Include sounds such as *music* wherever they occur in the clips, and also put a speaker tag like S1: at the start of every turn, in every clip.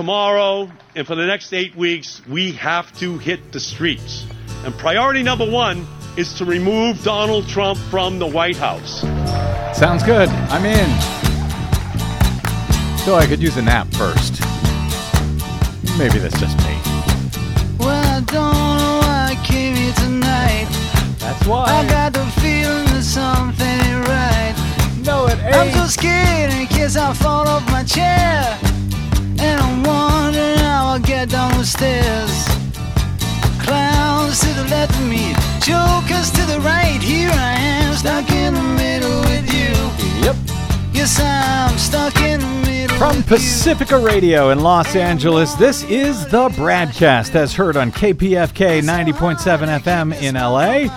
S1: tomorrow, and for the next eight weeks, we have to hit the streets. And priority number one is to remove Donald Trump from the White House.
S2: Sounds good. I'm in. So I could use a nap first. Maybe that's just me.
S3: Well, I don't know why I came here tonight.
S2: That's why.
S3: I got the feeling that something ain't right.
S2: No, it
S3: I'm so scared in case I fall off my chair. And I'm wondering how I'll get down the stairs. Clowns to the left of me, jokers to the right. Here I am, stuck in the middle with you.
S2: Yep.
S3: Yes, I'm stuck in the middle.
S2: From Pacifica Radio in Los Angeles, this is the BradCast as heard on KPFK 90.7 FM in LA.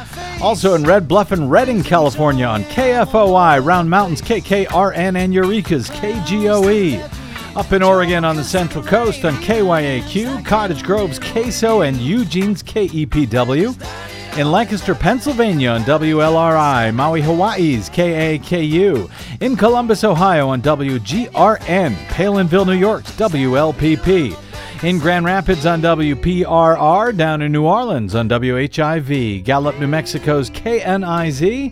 S2: Also in Red Bluff and Redding, California on KFOI, Round Mountains KKRN, and Eureka's KGOE. Up in Oregon on the Central Coast on KYAQ, Cottage Grove's KSO, and Eugene's KEPW. In Lancaster, Pennsylvania on WLRI, Maui, Hawaii's KAKU. In Columbus, Ohio on WGRN, Palenville, New York's WLPP. In Grand Rapids on WPRR, down in New Orleans on WHIV, Gallup, New Mexico's KNIZ.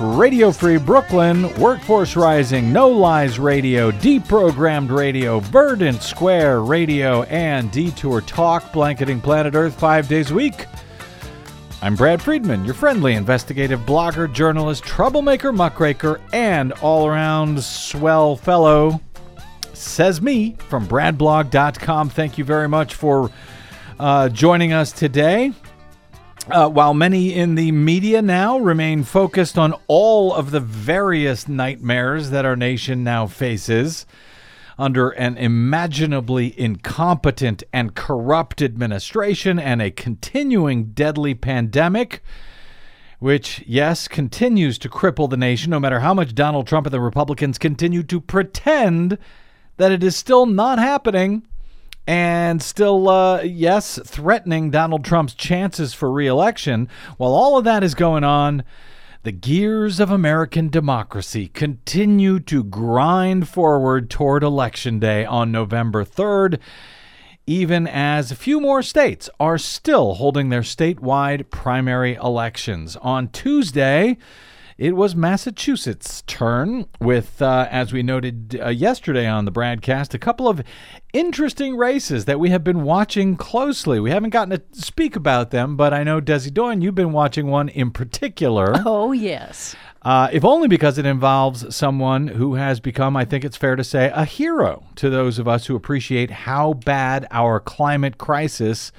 S2: Radio Free Brooklyn, Workforce Rising, No Lies Radio, Deprogrammed Radio, Verdant Square Radio, and Detour Talk, blanketing planet Earth five days a week. I'm Brad Friedman, your friendly investigative blogger, journalist, troublemaker, muckraker, and all around swell fellow. Says me from bradblog.com. Thank you very much for uh, joining us today. Uh, while many in the media now remain focused on all of the various nightmares that our nation now faces under an imaginably incompetent and corrupt administration and a continuing deadly pandemic, which, yes, continues to cripple the nation no matter how much Donald Trump and the Republicans continue to pretend that it is still not happening and still, uh, yes, threatening Donald Trump's chances for reelection. While all of that is going on, the gears of American democracy continue to grind forward toward Election Day on November 3rd, even as a few more states are still holding their statewide primary elections. On Tuesday, it was Massachusetts' turn, with, uh, as we noted uh, yesterday on the BradCast, a couple of interesting races that we have been watching closely. We haven't gotten to speak about them, but I know, Desi Doyen, you've been watching one in particular. *laughs*
S4: Oh, yes.
S2: Uh, if only because it involves someone who has become, I think it's fair to say, a hero to those of us who appreciate how bad our climate crisis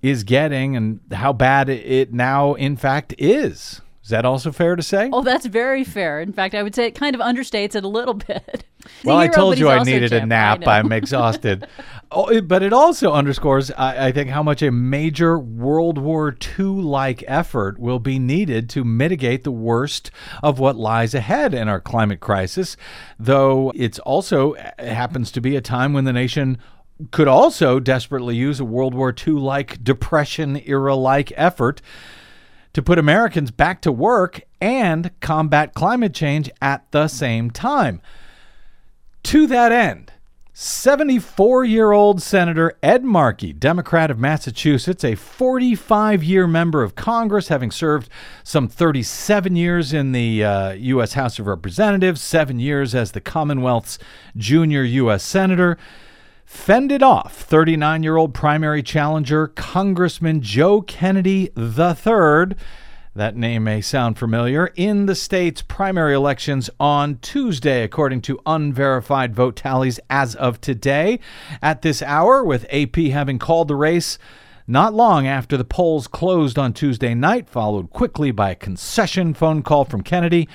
S2: is getting and how bad it now, in fact, is. Is that also fair to say?
S4: Oh, that's very fair. In fact, I would say it kind of understates it a little bit. *laughs*
S2: Well, I told you I needed a. Nap. I'm exhausted. *laughs* oh, but it also underscores, I, I think, how much a major World War II like effort will be needed to mitigate the worst of what lies ahead in our climate crisis. Though it's also it happens to be a time when the nation could also desperately use a World War II like Depression era like effort to put Americans back to work and combat climate change at the same time. To that end, 74 year old Senator Ed Markey, Democrat of Massachusetts, a 45 year member of Congress, having served some 37 years in the uh, U.S. House of Representatives, seven years as the Commonwealth's junior U.S. Senator, fended off 39 year old primary challenger Congressman Joe Kennedy III. That name may sound familiar. In the state's primary elections on Tuesday, according to unverified vote tallies as of today. At this hour, with AP having called the race not long after the polls closed on Tuesday night, followed quickly by a concession phone call from Kennedy.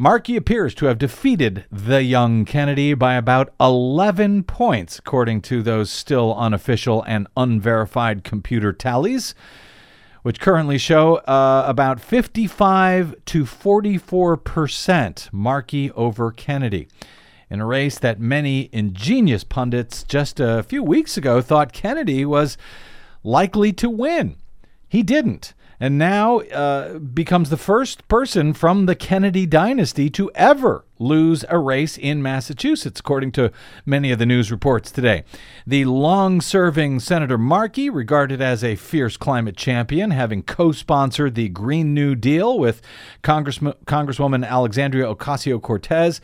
S2: Markey appears to have defeated the young Kennedy by about 11 points, according to those still unofficial and unverified computer tallies, which currently show uh, about 55 to 44 percent Markey over Kennedy. In a race that many ingenious pundits just a few weeks ago thought Kennedy was likely to win. He didn't and now uh, becomes the first person from the Kennedy dynasty to ever lose a race in Massachusetts, according to many of the news reports today. The long serving Senator Markey, regarded as a fierce climate champion, having co sponsored the Green New Deal with Congresswoman Alexandria Ocasio Cortez,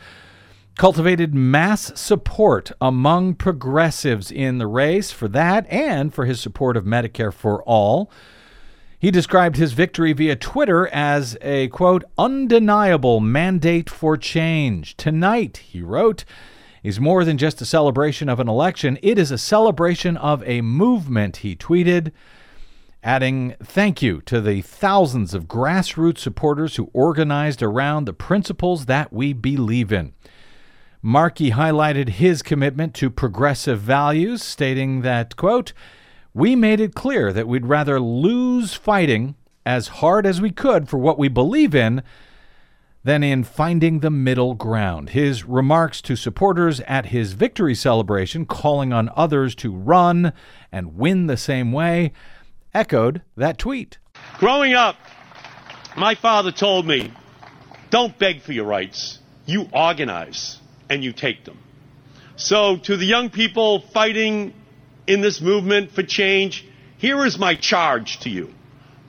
S2: cultivated mass support among progressives in the race for that and for his support of Medicare for all. He described his victory via Twitter as a, quote, undeniable mandate for change. Tonight, he wrote, is more than just a celebration of an election, it is a celebration of a movement, he tweeted, adding, Thank you to the thousands of grassroots supporters who organized around the principles that we believe in. Markey highlighted his commitment to progressive values, stating that, quote, we made it clear that we'd rather lose fighting as hard as we could for what we believe in than in finding the middle ground. His remarks to supporters at his victory celebration, calling on others to run and win the same way, echoed that tweet.
S1: Growing up, my father told me, don't beg for your rights. You organize and you take them. So, to the young people fighting in this movement for change, here is my charge to you.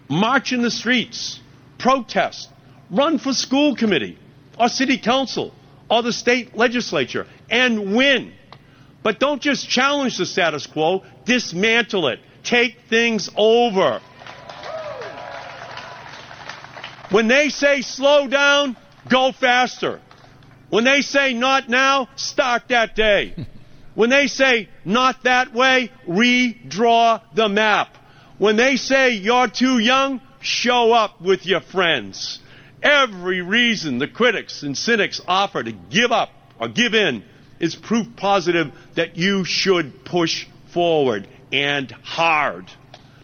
S1: March in the streets, protest, run for school committee or city council or the state legislature and win. But don't just challenge the status quo, dismantle it. Take things over. When they say slow down, go faster. When they say not now, start that day. *laughs* When they say not that way, redraw the map. When they say you're too young, show up with your friends. Every reason the critics and cynics offer to give up or give in is proof positive that you should push forward and hard.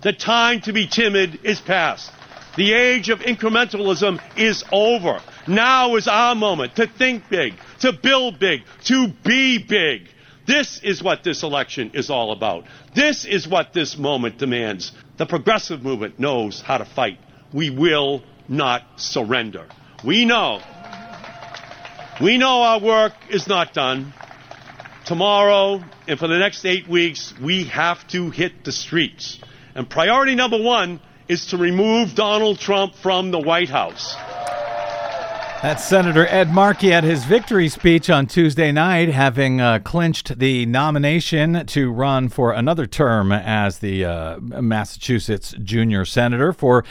S1: The time to be timid is past. The age of incrementalism is over. Now is our moment to think big, to build big, to be big. This is what this election is all about. This is what this moment demands. The progressive movement knows how to fight. We will not surrender. We know. We know our work is not done. Tomorrow and for the next eight weeks, we have to hit the streets. And priority number one is to remove Donald Trump from the White House.
S2: That's Senator Ed Markey at his victory speech on Tuesday night, having uh, clinched the nomination to run for another term as the uh, Massachusetts junior senator. For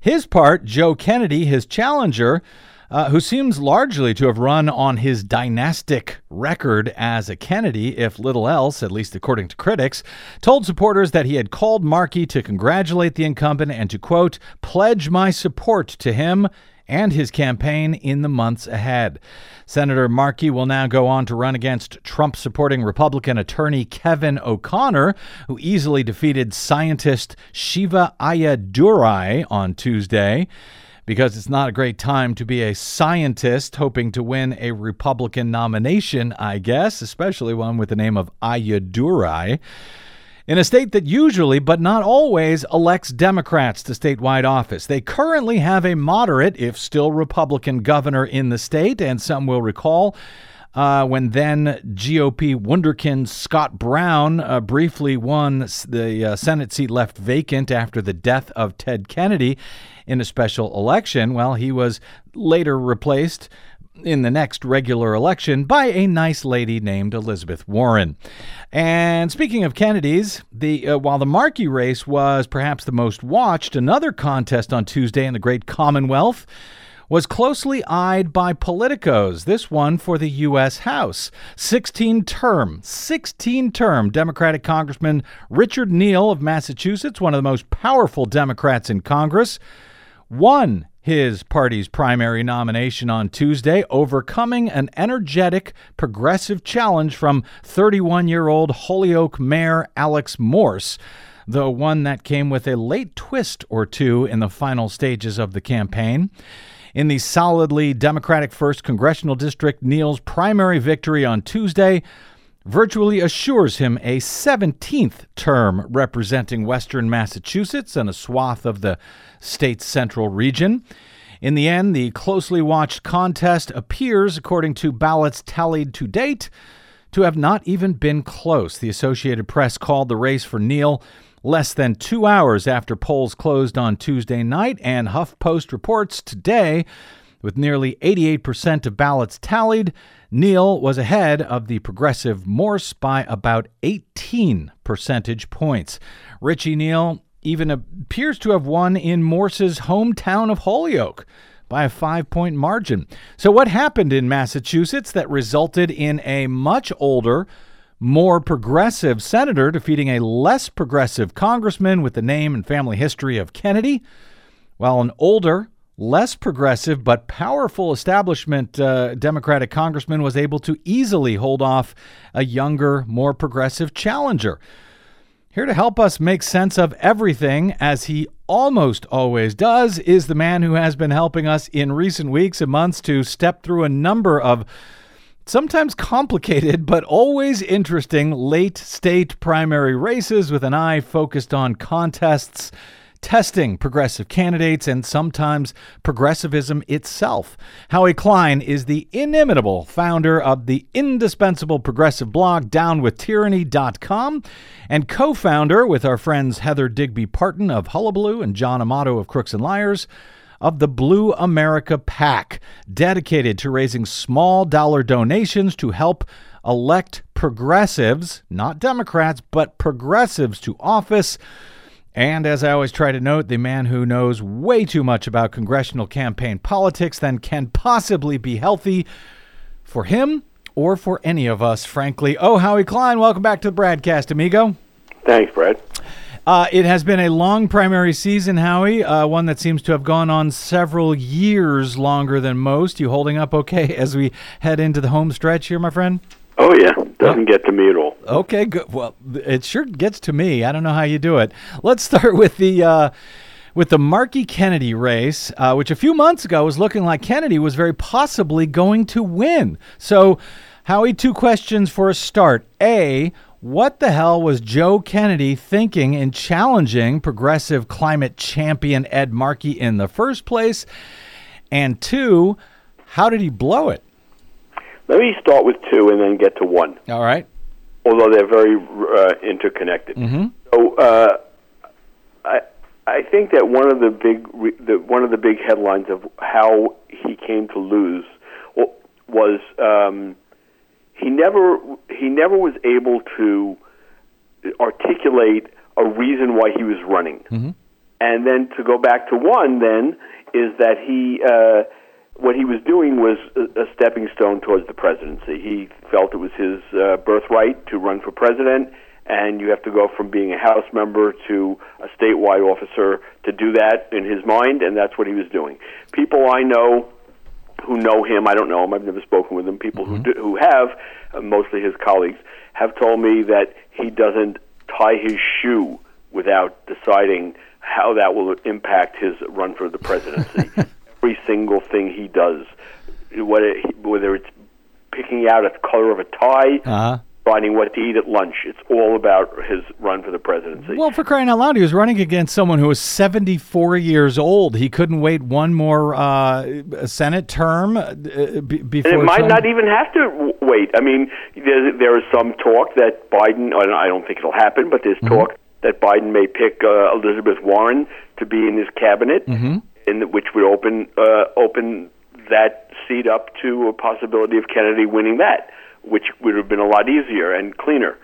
S2: his part, Joe Kennedy, his challenger, uh, who seems largely to have run on his dynastic record as a Kennedy, if little else, at least according to critics, told supporters that he had called Markey to congratulate the incumbent and to, quote, pledge my support to him and his campaign in the months ahead. Senator Markey will now go on to run against Trump supporting Republican attorney Kevin O'Connor, who easily defeated scientist Shiva Ayyadurai on Tuesday. Because it's not a great time to be a scientist hoping to win a Republican nomination, I guess, especially one with the name of Ayyadurai in a state that usually, but not always, elects Democrats to statewide office. They currently have a moderate, if still Republican, governor in the state, and some will recall. Uh, when then GOP wunderkind Scott Brown uh, briefly won the uh, Senate seat left vacant after the death of Ted Kennedy in a special election. Well, he was later replaced in the next regular election by a nice lady named Elizabeth Warren. And speaking of Kennedys, the uh, while the Markey race was perhaps the most watched, another contest on Tuesday in the Great Commonwealth was closely eyed by politicos. This one for the U.S. House. 16 term, 16 term Democratic Congressman Richard Neal of Massachusetts, one of the most powerful Democrats in Congress, won his party's primary nomination on Tuesday, overcoming an energetic, progressive challenge from 31 year old Holyoke Mayor Alex Morse, though one that came with a late twist or two in the final stages of the campaign. In the solidly Democratic 1st Congressional District, Neal's primary victory on Tuesday virtually assures him a 17th term representing Western Massachusetts and a swath of the state's central region. In the end, the closely watched contest appears, according to ballots tallied to date, to have not even been close. The Associated Press called the race for Neal less than two hours after polls closed on Tuesday night, and HuffPost reports today, with nearly 88% of ballots tallied, Neal was ahead of the progressive Morse by about 18 percentage points. Richie Neal even appears to have won in Morse's hometown of Holyoke by a five point margin. So, what happened in Massachusetts that resulted in a much older, more progressive senator defeating a less progressive congressman with the name and family history of Kennedy? While an older, less progressive but powerful establishment uh, Democratic congressman was able to easily hold off a younger, more progressive challenger. Here to help us make sense of everything, as he almost always does, is the man who has been helping us in recent weeks and months to step through a number of sometimes complicated but always interesting late state primary races with an eye focused on contests testing progressive candidates and sometimes progressivism itself. Howie Klein is the inimitable founder of the indispensable progressive blog downwithtyranny.com and co-founder with our friends Heather Digby Parton of Hullabaloo and John Amato of Crooks and Liars of the Blue America PAC, dedicated to raising small dollar donations to help elect progressives, not Democrats, but progressives to office and as I always try to note, the man who knows way too much about congressional campaign politics than can possibly be healthy for him or for any of us, frankly. Oh, Howie Klein, welcome back to the BradCast, amigo.
S5: Thanks, Brad.
S2: Uh, it has been a long primary season, Howie, uh, one that seems to have gone on several years longer than most. You holding up okay *laughs* as we head into the home stretch here, my friend?
S5: Oh yeah, doesn't get to me at all.
S2: Okay, good. Well, it sure gets to me. I don't know how you do it. Let's start with the uh, with the Markey Kennedy race, uh, which a few months ago was looking like Kennedy was very possibly going to win. So, Howie, two questions for a start. A, what the hell was Joe Kennedy thinking in challenging progressive climate champion Ed Markey in the first place? And two, how did he blow it?
S5: Let me start with two and then get to one.
S2: All right.
S5: Although they're very uh, interconnected.
S2: Mm-hmm.
S5: So uh, I I think that one of the big re- the, one of the big headlines of how he came to lose was um, he never he never was able to articulate a reason why he was running.
S2: Mm-hmm.
S5: And then to go back to one, then is that he. Uh, what he was doing was a, stepping stone towards the presidency. He felt it was his uh, birthright to run for president, and you have to go from being a House member to a statewide officer to do that in his mind, and that's what he was doing. People I know who know him, I don't know him, I've never spoken with him, people
S2: mm-hmm.
S5: who, do, who have, uh, mostly his colleagues, have told me that he doesn't tie his shoe without deciding how that will impact his run for the presidency. *laughs* every single thing he does, whether whether it's picking out a color of a tie,
S2: uh-huh.
S5: finding what to eat at lunch. It's all about his run for the presidency.
S2: Well, for crying out loud, he was running against someone who was 74 years old. He couldn't wait one more uh, Senate term uh, b- before.
S5: And it might not even have to wait. I mean, there, there is some talk that Biden, I don't think it'll happen, but there's
S2: Mm-hmm.
S5: talk that Biden may pick uh, Elizabeth Warren to be in his cabinet.
S2: Mm-hmm.
S5: In the, which would open uh, open that seat up to a possibility of Kennedy winning that, which would have been a lot easier and cleaner.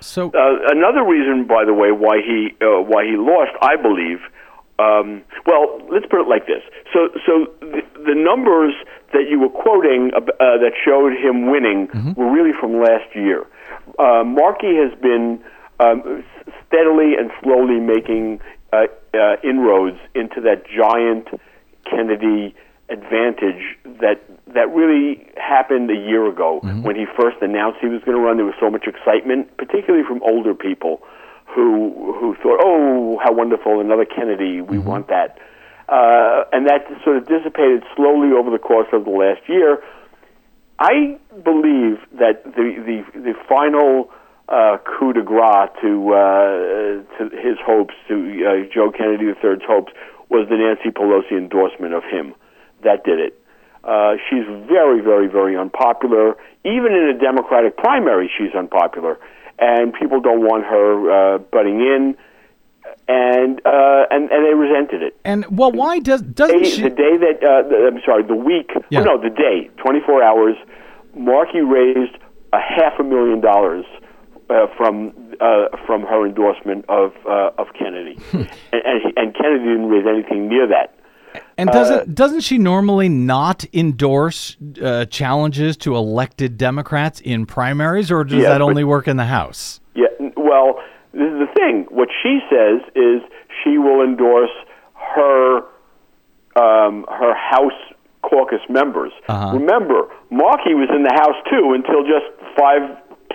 S2: So,
S5: Uh, another reason, by the way, why he uh, why he lost, I believe. Um, well, let's put it like this. So, so the, the numbers that you were quoting uh, that showed him winning were really from last year. Uh, Markey has been um, steadily and slowly making uh, uh, inroads into that giant Kennedy advantage that that really happened a year ago when he first announced he was going to run. There was so much excitement, particularly from older people who who thought, "Oh, how wonderful! Another Kennedy. We want that." Uh, and that sort of dissipated slowly over the course of the last year. I believe that the the, the final uh, coup de grace to uh, to his hopes, to uh, Joe Kennedy III's hopes, was the Nancy Pelosi endorsement of him. That did it. Uh, she's very, very, very unpopular. Even in a Democratic primary, she's unpopular, and people don't want her uh, butting in, and uh, and and they resented it
S2: And well, why does doesn't
S5: day,
S2: she?
S5: the day that uh, the, I'm sorry, the week.
S2: Yeah.
S5: Oh, no, the day. 24 hours. Markey raised a half a million dollars uh, from uh, from her endorsement of uh, of Kennedy, and, and and Kennedy didn't raise anything near that.
S2: And doesn't doesn't she normally not endorse uh, challenges to elected Democrats in primaries, or does
S5: Yeah,
S2: that
S5: but-
S2: only work in the House?
S5: Yeah. Well, this is the thing. What she says is she will endorse her um, her House caucus members.
S2: Uh-huh.
S5: Remember, Markey was in the House too until just five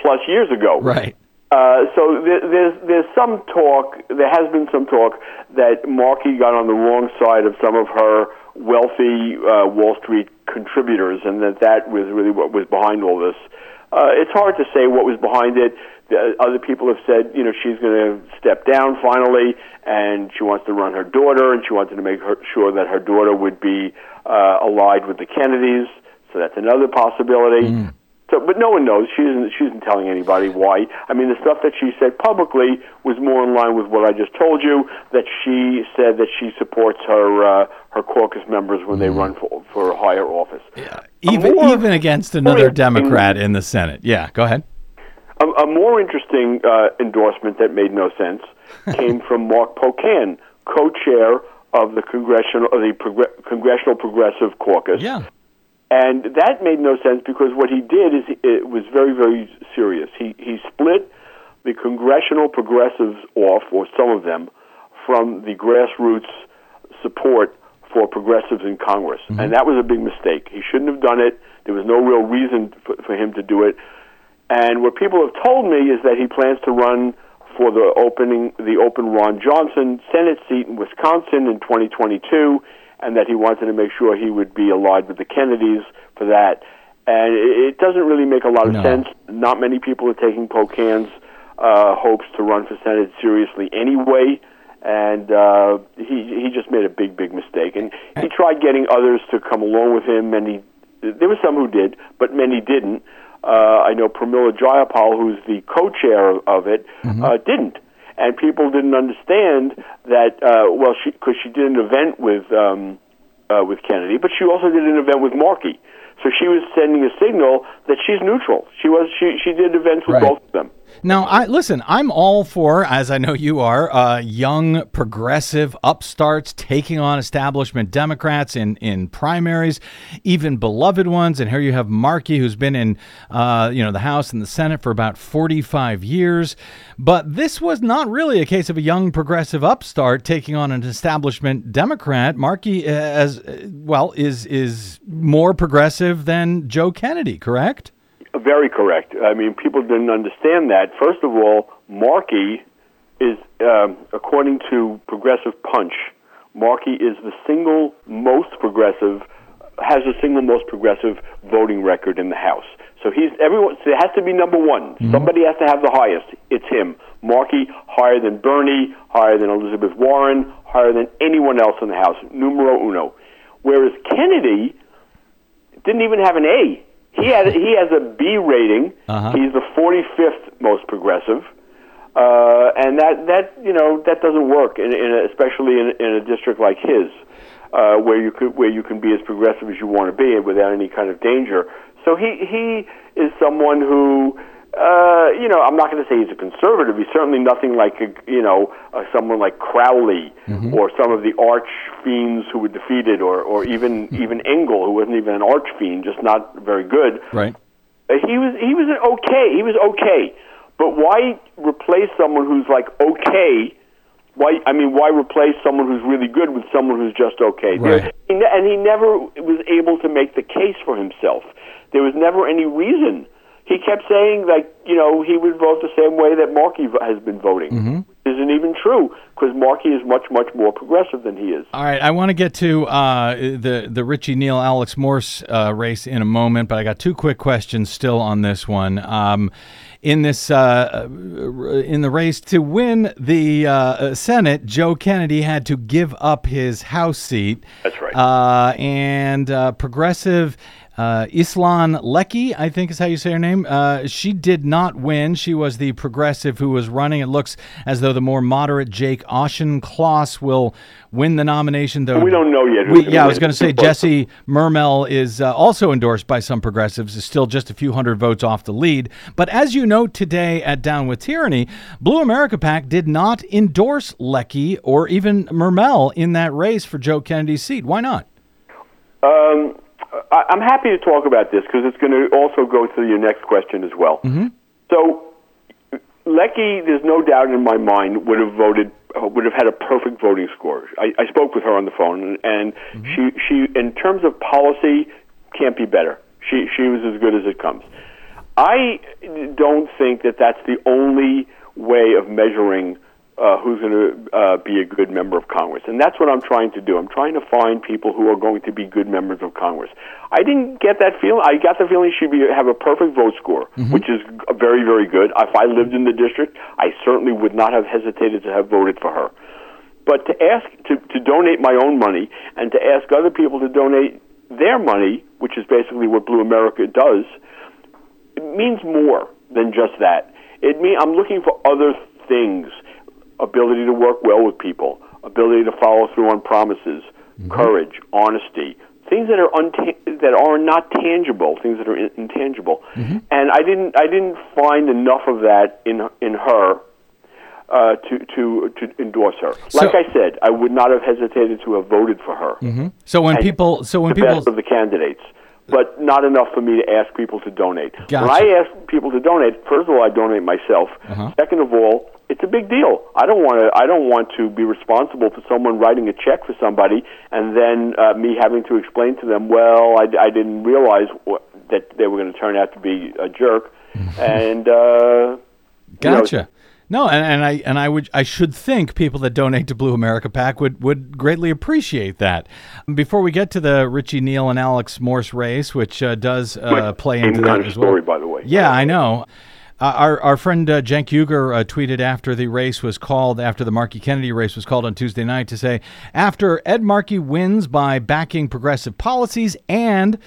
S5: plus years ago.
S2: Right.
S5: Uh, so there, there's there's some talk. There has been some talk that Markey got on the wrong side of some of her wealthy uh, Wall Street contributors, and that that was really what was behind all this. Uh, it's hard to say what was behind it. The, other people have said, you know, she's going to step down finally, and she wants to run her daughter, and she wanted to make her, sure that her daughter would be uh, allied with the Kennedys. So that's another possibility. So, but no one knows. She isn't. She isn't telling anybody why. I mean, the stuff that she said publicly was more in line with what I just told you. That she said that she supports her uh, her caucus members when they run for for a higher office. Yeah.
S2: Even
S5: more-
S2: even against another Democrat in the Senate. Yeah, go ahead.
S5: A, a more interesting uh, endorsement that made no sense *laughs* came from Mark Pocan, co-chair of the congressional of the Progr- Congressional Progressive Caucus.
S2: Yeah.
S5: And that made no sense because what he did is it was very, very serious. He he split the congressional progressives off, or some of them, from the grassroots support for progressives in Congress, mm-hmm. and that was a big mistake. He shouldn't have done it. There was no real reason for, for him to do it. And what people have told me is that he plans to run for the opening the open Ron Johnson Senate seat in Wisconsin in 2022, and that he wanted to make sure he would be allied with the Kennedys for that. And it, doesn't really make a lot of
S2: No.
S5: sense. Not many people are taking Pocan's uh, hopes to run for Senate seriously anyway. And uh, he he just made a big big mistake, and he tried getting others to come along with him, and he there were some who did, but many didn't. Uh, I know Pramila Jayapal, who's the co-chair of, of it, uh, didn't, and people didn't understand that. Uh, well, she because she did an event with um, uh, with Kennedy, but she also did an event with Markey. So she was sending a signal that she's neutral. She was she she did events with
S2: Right.
S5: both of them.
S2: Now, I listen. I'm all for, as I know you are, uh, young progressive upstarts taking on establishment Democrats in in primaries, even beloved ones. And here you have Markey, who's been in, uh, you know, the House and the Senate for about 45 years. But this was not really a case of a young progressive upstart taking on an establishment Democrat. Markey, uh, as uh, well, is is more progressive than Joe Kennedy, correct?
S5: Very correct. I mean, people didn't understand that. First of all, Markey is, um, according to Progressive Punch, Markey is the single most progressive, has the single most progressive voting record in the House. So he's everyone. So it has to be number one. Somebody has to have the highest. It's him. Markey higher than Bernie, higher than Elizabeth Warren, higher than anyone else in the House. Numero uno. Whereas Kennedy didn't even have an A. He had he has a B rating.
S2: Uh-huh.
S5: He's the 45th most progressive, uh, and that that you know that doesn't work, in, in a, especially in, in a district like his, uh, where you could where you can be as progressive as you want to be without any kind of danger. So he he is someone who. Uh, you know, I'm not going to say he's a conservative. He's certainly nothing like a, you know uh, someone like Crowley or some of the arch fiends who were defeated, or or even even Engel, who wasn't even an arch fiend, just not very good.
S2: Right.
S5: Uh, he was he was an okay. He was okay, but why replace someone who's like okay Why? I mean, why replace someone who's really good with someone who's just okay?
S2: Right.
S5: and he never was able to make the case for himself. There was never any reason. He kept saying like, you know, he would vote the same way that Markey has been voting.
S2: Mm-hmm.
S5: Isn't even true because Markey is much, much more progressive than he is.
S2: All right, I want to get to uh, the the Richie Neal Alex Morse uh, race in a moment, but I got two quick questions still on this one. Um, in this uh, in the race to win the uh, Senate, Joe Kennedy had to give up his House seat.
S5: That's right.
S2: Uh, and uh, progressive. Uh, Ihssane Leckey, I think is how you say her name. Uh, she did not win. She was the progressive who was running. It looks as though the more moderate Jake Auchincloss will win the nomination. Though
S5: We don't know yet
S2: We- yeah, I was going to say Jesse Mermell is uh, also endorsed by some progressives. Is still just a few hundred votes off the lead. But as you know today at Down with Tyranny, Blue America PAC did not endorse Leckey or even Mermell in that race for Joe Kennedy's seat. Why not?
S5: Um, I, I'm happy to talk about this because it's going to also go to your next question as well. Mm-hmm. So, Leckey, there's no doubt in my mind, would have voted, would have had a perfect voting score. I, I spoke with her on the phone, and she, she, in terms of policy, can't be better. She, she was as good as it comes. I don't think that that's the only way of measuring uh, who's going to uh, be a good member of Congress. And that's what I'm trying to do. I'm trying to find people who are going to be good members of Congress. I didn't get that feeling. I got the feeling she'd be, have a perfect vote score, which is very, very good. If I lived in the district, I certainly would not have hesitated to have voted for her. But to ask to, to donate my own money and to ask other people to donate their money, which is basically what Blue America does, it means more than just that. It mean I'm looking for other things: ability to work well with people, ability to follow through on promises, courage, honesty, things that are unta- that are not tangible, things that are in- intangible. And I didn't I didn't find enough of that in in her. Uh, to to to endorse her, like
S2: So-
S5: I said, I would not have hesitated to have voted for her
S2: So when
S5: and
S2: people, so when
S5: the
S2: people,
S5: best of the candidates, but not enough for me to ask people to donate. When I ask people to donate, first of all, I donate myself.
S2: Uh-huh.
S5: Second of all, it's a big deal. I don't want to. I don't want to be responsible for someone writing a check for somebody and then uh, me having to explain to them, well, I, I didn't realize wh- that they were going to turn out to be a jerk, *laughs* and uh, you know,
S2: Gotcha. No, and, and I and I would I should think people that donate to Blue America PAC would would greatly appreciate that. Before we get to the Richie Neal and Alex Morse race, which uh, does uh, play into that as well.
S5: story, by the way.
S2: Yeah, I know. Uh, our our friend uh, Cenk Uygur uh, tweeted after the race was called, after the Markey Kennedy race was called on Tuesday night, to say after Ed Markey wins by backing progressive policies and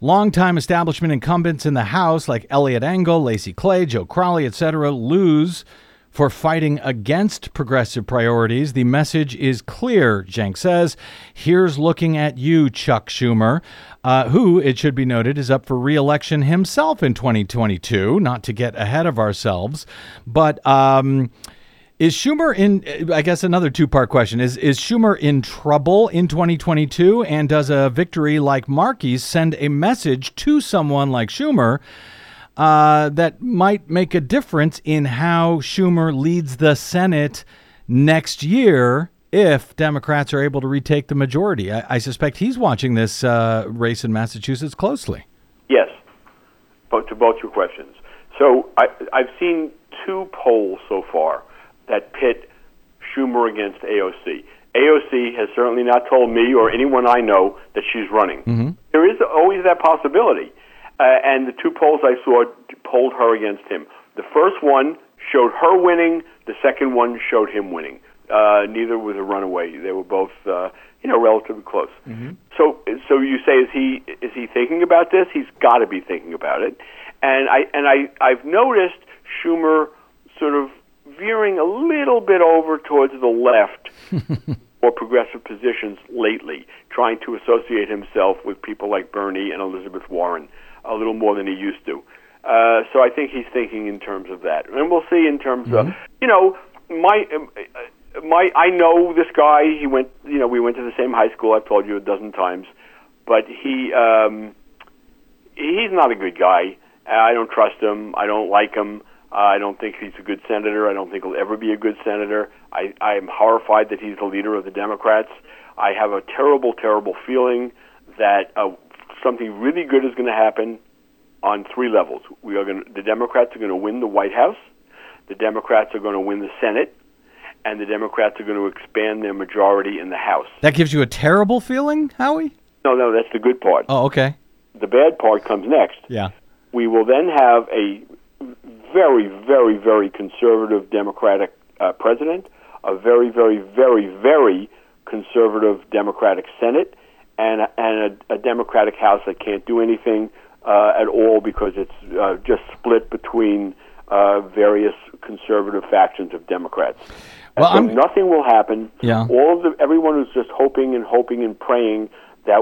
S2: longtime establishment incumbents in the House like Eliot Engel, Lacy Clay, Joe Crowley, etc., lose for fighting against progressive priorities. The message is clear, Cenk says. Here's looking at you, Chuck Schumer, uh, who, it should be noted, is up for re election himself in 2022, not to get ahead of ourselves. But, um, is Schumer in? I guess another two-part question is: Is Schumer in trouble in 2022? And does a victory like Markey's send a message to someone like Schumer uh, that might make a difference in how Schumer leads the Senate next year if Democrats are able to retake the majority? I, I suspect he's watching this uh, race in Massachusetts closely.
S5: Yes, but to both your questions. So I, I've seen two polls so far that pit Schumer against AOC. AOC has certainly not told me or anyone I know that she's running. There is always that possibility. Uh, and the two polls I saw polled her against him. The first one showed her winning. The second one showed him winning. Uh, neither was a runaway. They were both, uh, you know, relatively close. So, so you say, is he is he thinking about this? He's got to be thinking about it. And I and I I've noticed Schumer sort of veering a little bit over towards the left *laughs* more progressive positions lately, trying to associate himself with people like Bernie and Elizabeth Warren a little more than he used to. Uh, so I think he's thinking in terms of that, and we'll see in terms of you know my uh, my I know this guy. He went you know we went to the same high school. I've told you a dozen times, but he um, he's not a good guy. I don't trust him. I don't like him. I don't think he's a good senator. I don't think he'll ever be a good senator. I, I am horrified that he's the leader of the Democrats. I have a terrible, terrible feeling that uh, something really good is going to happen on three levels. We are going to, the Democrats are going to win the White House, the Democrats are going to win the Senate, and the Democrats are going to expand their majority in the House.
S2: That gives you a terrible feeling, Howie?
S5: No, no, that's the good part.
S2: Oh, okay.
S5: The bad part comes next.
S2: Yeah.
S5: We will then have a very, very, very conservative Democratic uh, president, a very, very, very, very conservative Democratic Senate, and a, and a, a Democratic House that can't do anything uh, at all because it's uh, just split between uh, various conservative factions of Democrats.
S2: Well,
S5: so nothing will happen.
S2: Yeah.
S5: All of the everyone is just hoping and hoping and praying that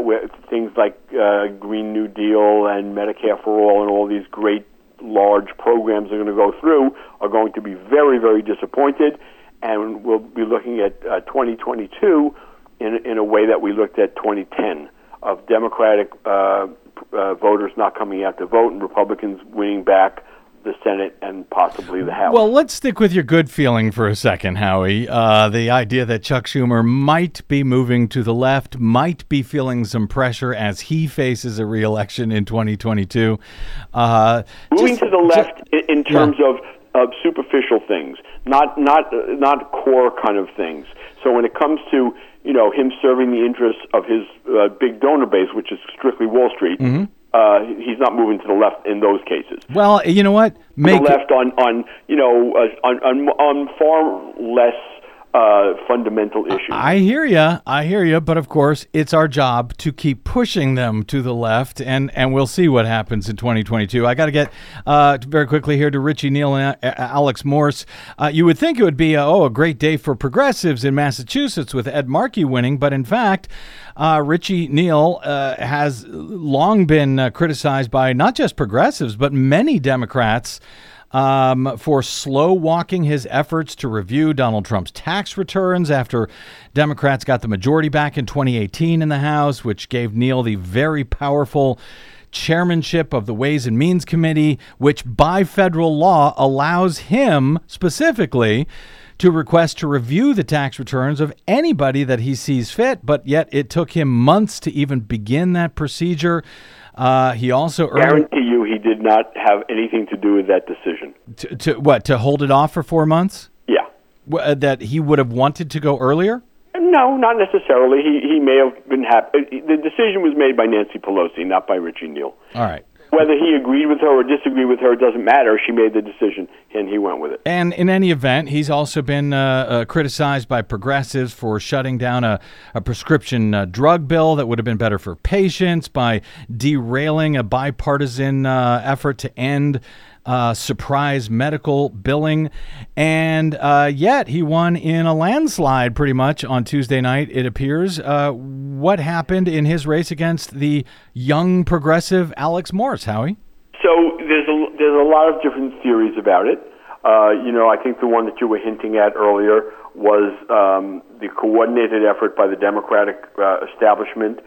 S5: things like uh, Green New Deal and Medicare for all and all these great large programs are going to go through are going to be very very disappointed, and we'll be looking at uh, 2022 in in a way that we looked at 2010 of Democratic uh, uh, voters not coming out to vote and Republicans winning back the Senate and possibly the House.
S2: Well, let's stick with your good feeling for a second, Howie. Uh, the idea that Chuck Schumer might be moving to the left, might be feeling some pressure as he faces a reelection in 2022. Uh,
S5: moving
S2: just-
S5: to the left in, in
S2: Yeah.
S5: terms of, of superficial things, not not uh, not core kind of things. So when it comes to you know him serving the interests of his uh, big donor base, which is strictly Wall Street,
S2: Mm-hmm.
S5: uh, he's not moving to the left in those cases.
S2: well, you know what? Make
S5: the left on on you know uh, on, on on far less uh, fundamental issues.
S2: I hear you. I hear you. But of course, it's our job to keep pushing them to the left, and, and we'll see what happens in 2022. I got to get uh, very quickly here to Richie Neal and uh, Alex Morse. Uh, you would think it would be, uh, oh, a great day for progressives in Massachusetts with Ed Markey winning, but in fact, uh, Richie Neal uh, has long been uh, criticized by not just progressives, but many Democrats um, for slow walking his efforts to review Donald Trump's tax returns after Democrats got the majority back in 2018 in the House, which gave Neal the very powerful chairmanship of the Ways and Means Committee, which by federal law allows him specifically to request to review the tax returns of anybody that he sees fit, but yet it took him months to even begin that procedure. Uh, he also
S5: did not have anything to do with that decision.
S2: to, to what to hold it off for four months.
S5: Yeah.
S2: W- uh, that he would have wanted to go earlier.
S5: No, not necessarily. He he may have been happy. The decision was made by Nancy Pelosi, not by Richie Neal.
S2: All right.
S5: Whether he agreed with her or disagreed with her, doesn't matter. She made the decision, and he went with it.
S2: And in any event, he's also been uh, uh, criticized by progressives for shutting down a, a prescription uh, drug bill that would have been better for patients, by derailing a bipartisan uh, effort to end uh, surprise medical billing. And uh, yet he won in a landslide pretty much on Tuesday night, it appears. Uh, what happened in his race against the young progressive Alex Morse, Howie?
S5: So there's a there's a lot of different theories about it. Uh, you know, I think the one that you were hinting at earlier was um, the coordinated effort by the Democratic uh, establishment,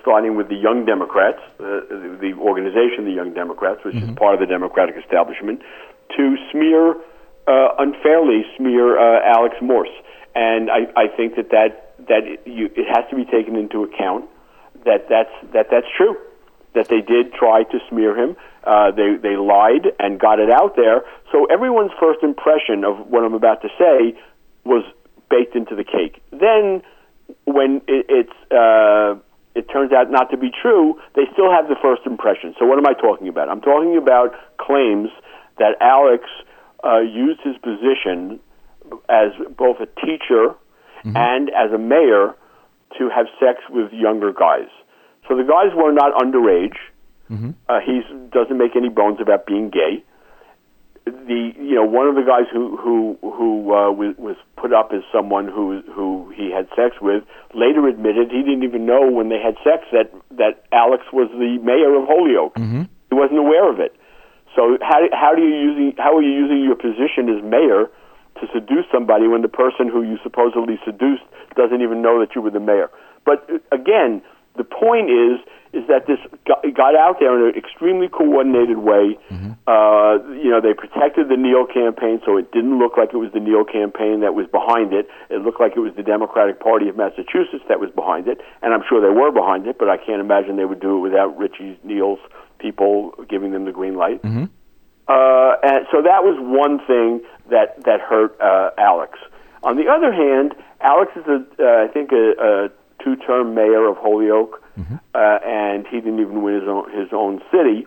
S5: starting with the Young Democrats, uh, the, the organization, the Young Democrats, which is part of the Democratic establishment, to smear uh, unfairly smear uh, Alex Morse. And I, I think that that that it, you, it has to be taken into account that that's that that's true that they did try to smear him. Uh, they they lied and got it out there. So everyone's first impression of what I'm about to say was baked into the cake. Then, when it, it's uh, it turns out not to be true, they still have the first impression. So what am I talking about? I'm talking about claims that Alex uh, used his position as both a teacher and as a mayor to have sex with younger guys. So the guys were not underage. Uh, he doesn't make any bones about being gay. The you know one of the guys who who who uh, was, was put up as someone who who he had sex with later admitted he didn't even know when they had sex that that Alex was the mayor of Holyoke. He wasn't aware of it. So how how do you using how are you using your position as mayor to seduce somebody when the person who you supposedly seduced doesn't even know that you were the mayor? But uh, again, the point is is that this got, out there in an extremely coordinated way. Uh, you know, they protected the Neal campaign, so it didn't look like it was the Neal campaign that was behind it. It looked like it was the Democratic Party of Massachusetts that was behind it, and I'm sure they were behind it. But I can't imagine they would do it without Richie Neal's people giving them the green light. Uh, and so that was one thing that that hurt uh, Alex. On the other hand, Alex is a uh, I think a, a two-term mayor of Holyoke, uh, and he didn't even win his own his own city.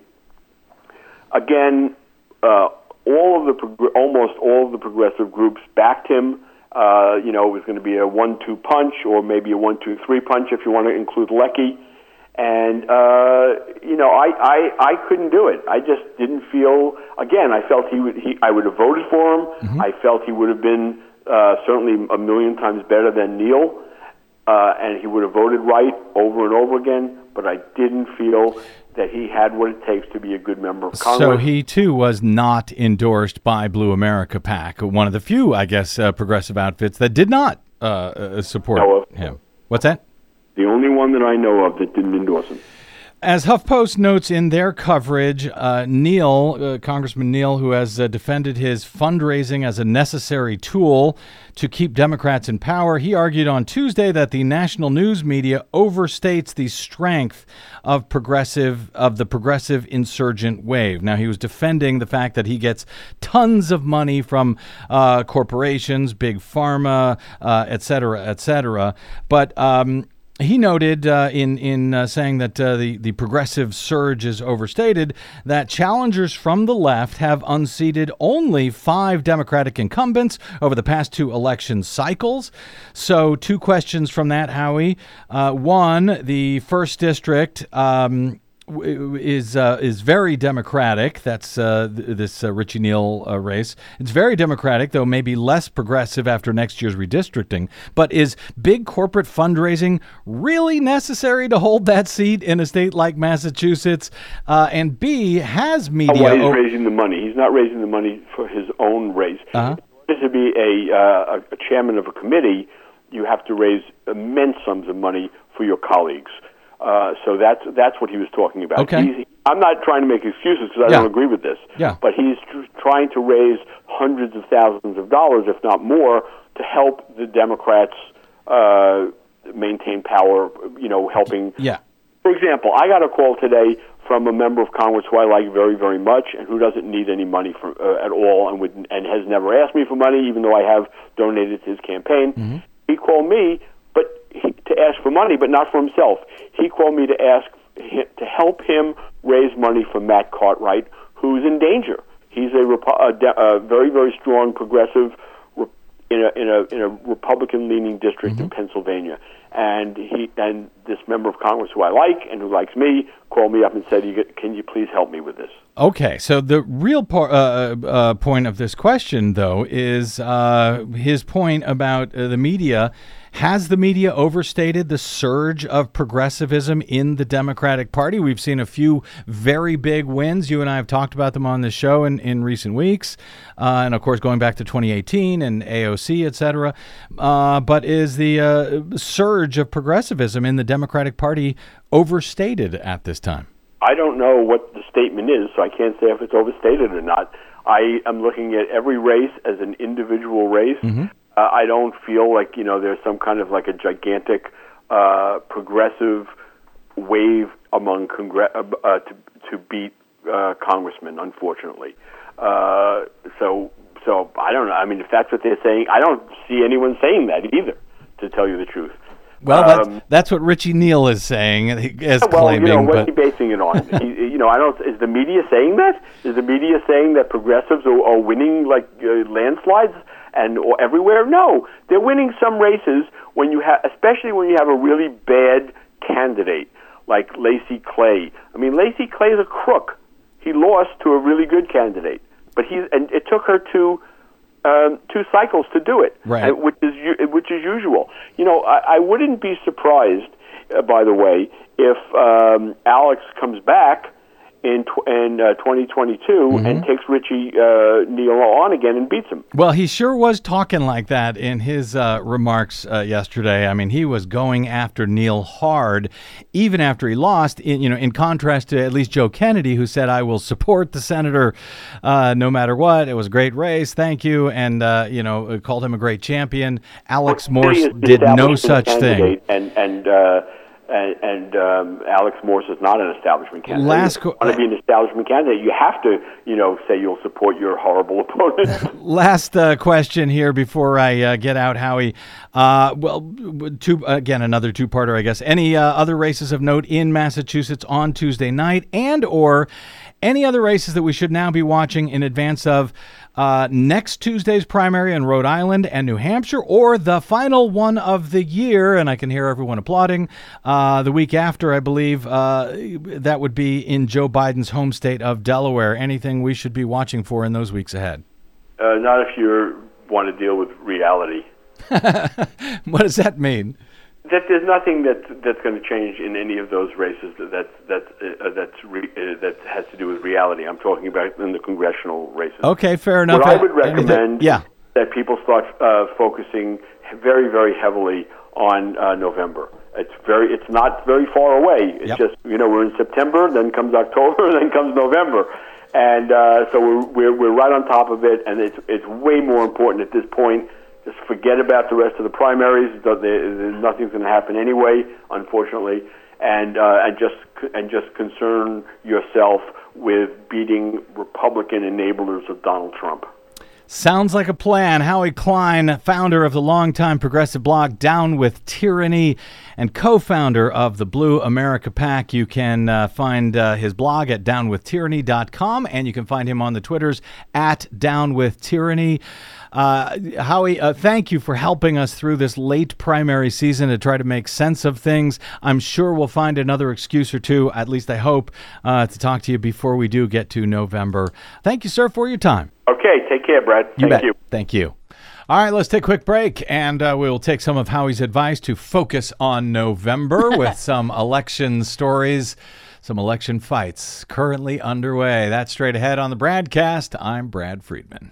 S5: Again, uh, all of the prog- almost all of the progressive groups backed him. Uh, you know, it was going to be a one-two punch, or maybe a one-two-three punch if you want to include Leckey. And uh, you know, I, I I couldn't do it. I just didn't feel. Again, I felt he would. He, I would have voted for him. I felt he would have been uh, certainly a million times better than Neal, uh, and he would have voted right over and over again. But I didn't feel that he had what it takes to be a good member of Congress.
S2: So he too was not endorsed by Blue America PAC, one of the few, I guess, uh, progressive outfits that did not uh, uh, support him. What's that?
S5: the only one that I know of that didn't endorse him.
S2: As HuffPost notes in their coverage, uh, Neal, uh, Congressman Neal, who has uh, defended his fundraising as a necessary tool to keep Democrats in power, he argued on Tuesday that the national news media overstates the strength of progressive of the progressive insurgent wave. Now, he was defending the fact that he gets tons of money from uh, corporations, big pharma, uh, et cetera, et cetera, but. Um, he noted uh, in in uh, saying that uh, the the progressive surge is overstated that challengers from the left have unseated only five Democratic incumbents over the past two election cycles. So, two questions from that, Howie. Uh, one, the first district. Um, is uh, is very democratic. That's uh, th- this uh, Richie Neal uh, race. It's very democratic, though maybe less progressive after next year's redistricting. But is big corporate fundraising really necessary to hold that seat in a state like Massachusetts? Uh, and B has media.
S5: Well, he's raising the money. He's not raising the money for his own race.
S2: Uh-huh.
S5: To be a, uh, a a chairman of a committee, you have to raise immense sums of money for your colleagues. Uh, so that's that's what he was talking about.
S2: Okay.
S5: He's, I'm not trying to make excuses because I
S2: Yeah.
S5: don't agree with this.
S2: Yeah.
S5: But he's tr- trying to raise hundreds of thousands of dollars, if not more, to help the Democrats uh, maintain power. You know, helping
S2: yeah.
S5: for example, I got a call today from a member of Congress who I like very, very much, and who doesn't need any money for, uh, at all, and would and has never asked me for money, even though I have donated to his campaign. He called me, to ask for money, but not for himself. He called me to ask to help him raise money for Matt Cartwright, who's in danger. He's a, a, very, very strong progressive in a in a in a Republican-leaning district in Pennsylvania, and he and this member of Congress who I like and who likes me called me up and said, "You get- "Can you please help me with this?"
S2: Okay, so the real par- uh, uh, point of this question, though, is uh, his point about uh, the media. Has the media overstated the surge of progressivism in the Democratic Party? We've seen a few very big wins. You and I have talked about them on this show in, in recent weeks. Uh, and of course, going back to 2018 and AOC, et cetera. Uh, but is the uh, surge of progressivism in the Democratic Party overstated at this time?
S5: I don't know what the statement is, so I can't say if it's overstated or not. I am looking at every race as an individual race. Uh, I don't feel like you know there's some kind of like a gigantic uh, progressive wave among congre- uh, uh, to to beat uh, congressmen. Unfortunately, uh, so so I don't know. I mean, if that's what they're saying, I don't see anyone saying that either. To tell you the truth.
S2: Well, that's,
S5: Um,
S2: that's what Richie Neal is saying, as *laughs*
S5: well,
S2: claiming.
S5: you know, what's he basing it on? he, *laughs* you know, I don't. Is the media saying that? Is the media saying that progressives are, are winning like uh, landslides and or everywhere? No, they're winning some races when you have, especially when you have a really bad candidate like Lacy Clay. I mean, Lacy Clay is a crook. He lost to a really good candidate, but he's and it took her two um, two cycles to do it,
S2: Right.
S5: and- which is which is usual. You know, I, I wouldn't be surprised, uh, by the way, if um, Alex comes back in tw- in uh, 2022
S2: Mm-hmm.
S5: and takes Richie uh, Neal on again and beats him.
S2: Well, he sure was talking like that in his uh, remarks uh, yesterday. I mean, he was going after Neal hard, even after he lost. In, you know, in contrast to at least Joe Kennedy, who said, "I will support the senator uh, no matter what." It was a great race, thank you, and uh, you know, called him a great champion. Alex Morse
S5: He is the
S2: did no such thing.
S5: And and uh, and, and um, Alex Morse is not an establishment candidate.
S2: Last co-
S5: want to be an establishment candidate, you have to, you know, say you'll support your horrible *laughs* opponent. *laughs*
S2: Last uh, question here before I uh, get out, Howie. Uh, well, two again, another two-parter, I guess. Any uh, other races of note in Massachusetts on Tuesday night, and or any other races that we should now be watching in advance of uh, next Tuesday's primary in Rhode Island and New Hampshire, or the final one of the year? And I can hear everyone applauding. Uh, the week after, I believe uh, that would be in Joe Biden's home state of Delaware. Anything we should be watching for in those weeks ahead?
S5: uh, not if you want to deal with reality. *laughs*
S2: What does that mean?
S5: That there's nothing that that's going to change in any of those races that that that uh, that's re, uh, that has to do with reality. I'm talking about in the congressional races.
S2: Okay, fair enough.
S5: What I would recommend
S2: yeah.
S5: that people start uh, focusing very, very heavily on uh, November. It's very, it's not very far away. It's
S2: Yep.
S5: just you know we're in September, then comes October, *laughs* then comes November, and uh, so we're, we're we're right on top of it, and it's it's way more important at this point. Just forget about the rest of the primaries. Nothing's going to happen anyway, unfortunately, and uh, and just and just concern yourself with beating Republican enablers of Donald Trump.
S2: Sounds like a plan. Howie Klein, founder of the longtime progressive blog Down with Tyranny and co founder of the Blue America PAC. You can uh, find uh, his blog at downwithtyranny.com and you can find him on the Twitters at downwithtyranny. Uh, Howie, uh, thank you for helping us through this late primary season to try to make sense of things. I'm sure we'll find another excuse or two, at least I hope, uh, to talk to you before we do get to November. Thank you, sir, for your time.
S5: Okay, take care, Brad.
S2: You
S5: Thank
S2: bet.
S5: you.
S2: Thank you. All right, let's take a quick break, and uh, we will take some of Howie's advice to focus on November *laughs* with some election stories, some election fights currently underway. That's straight ahead on the BradCast. I'm Brad Friedman.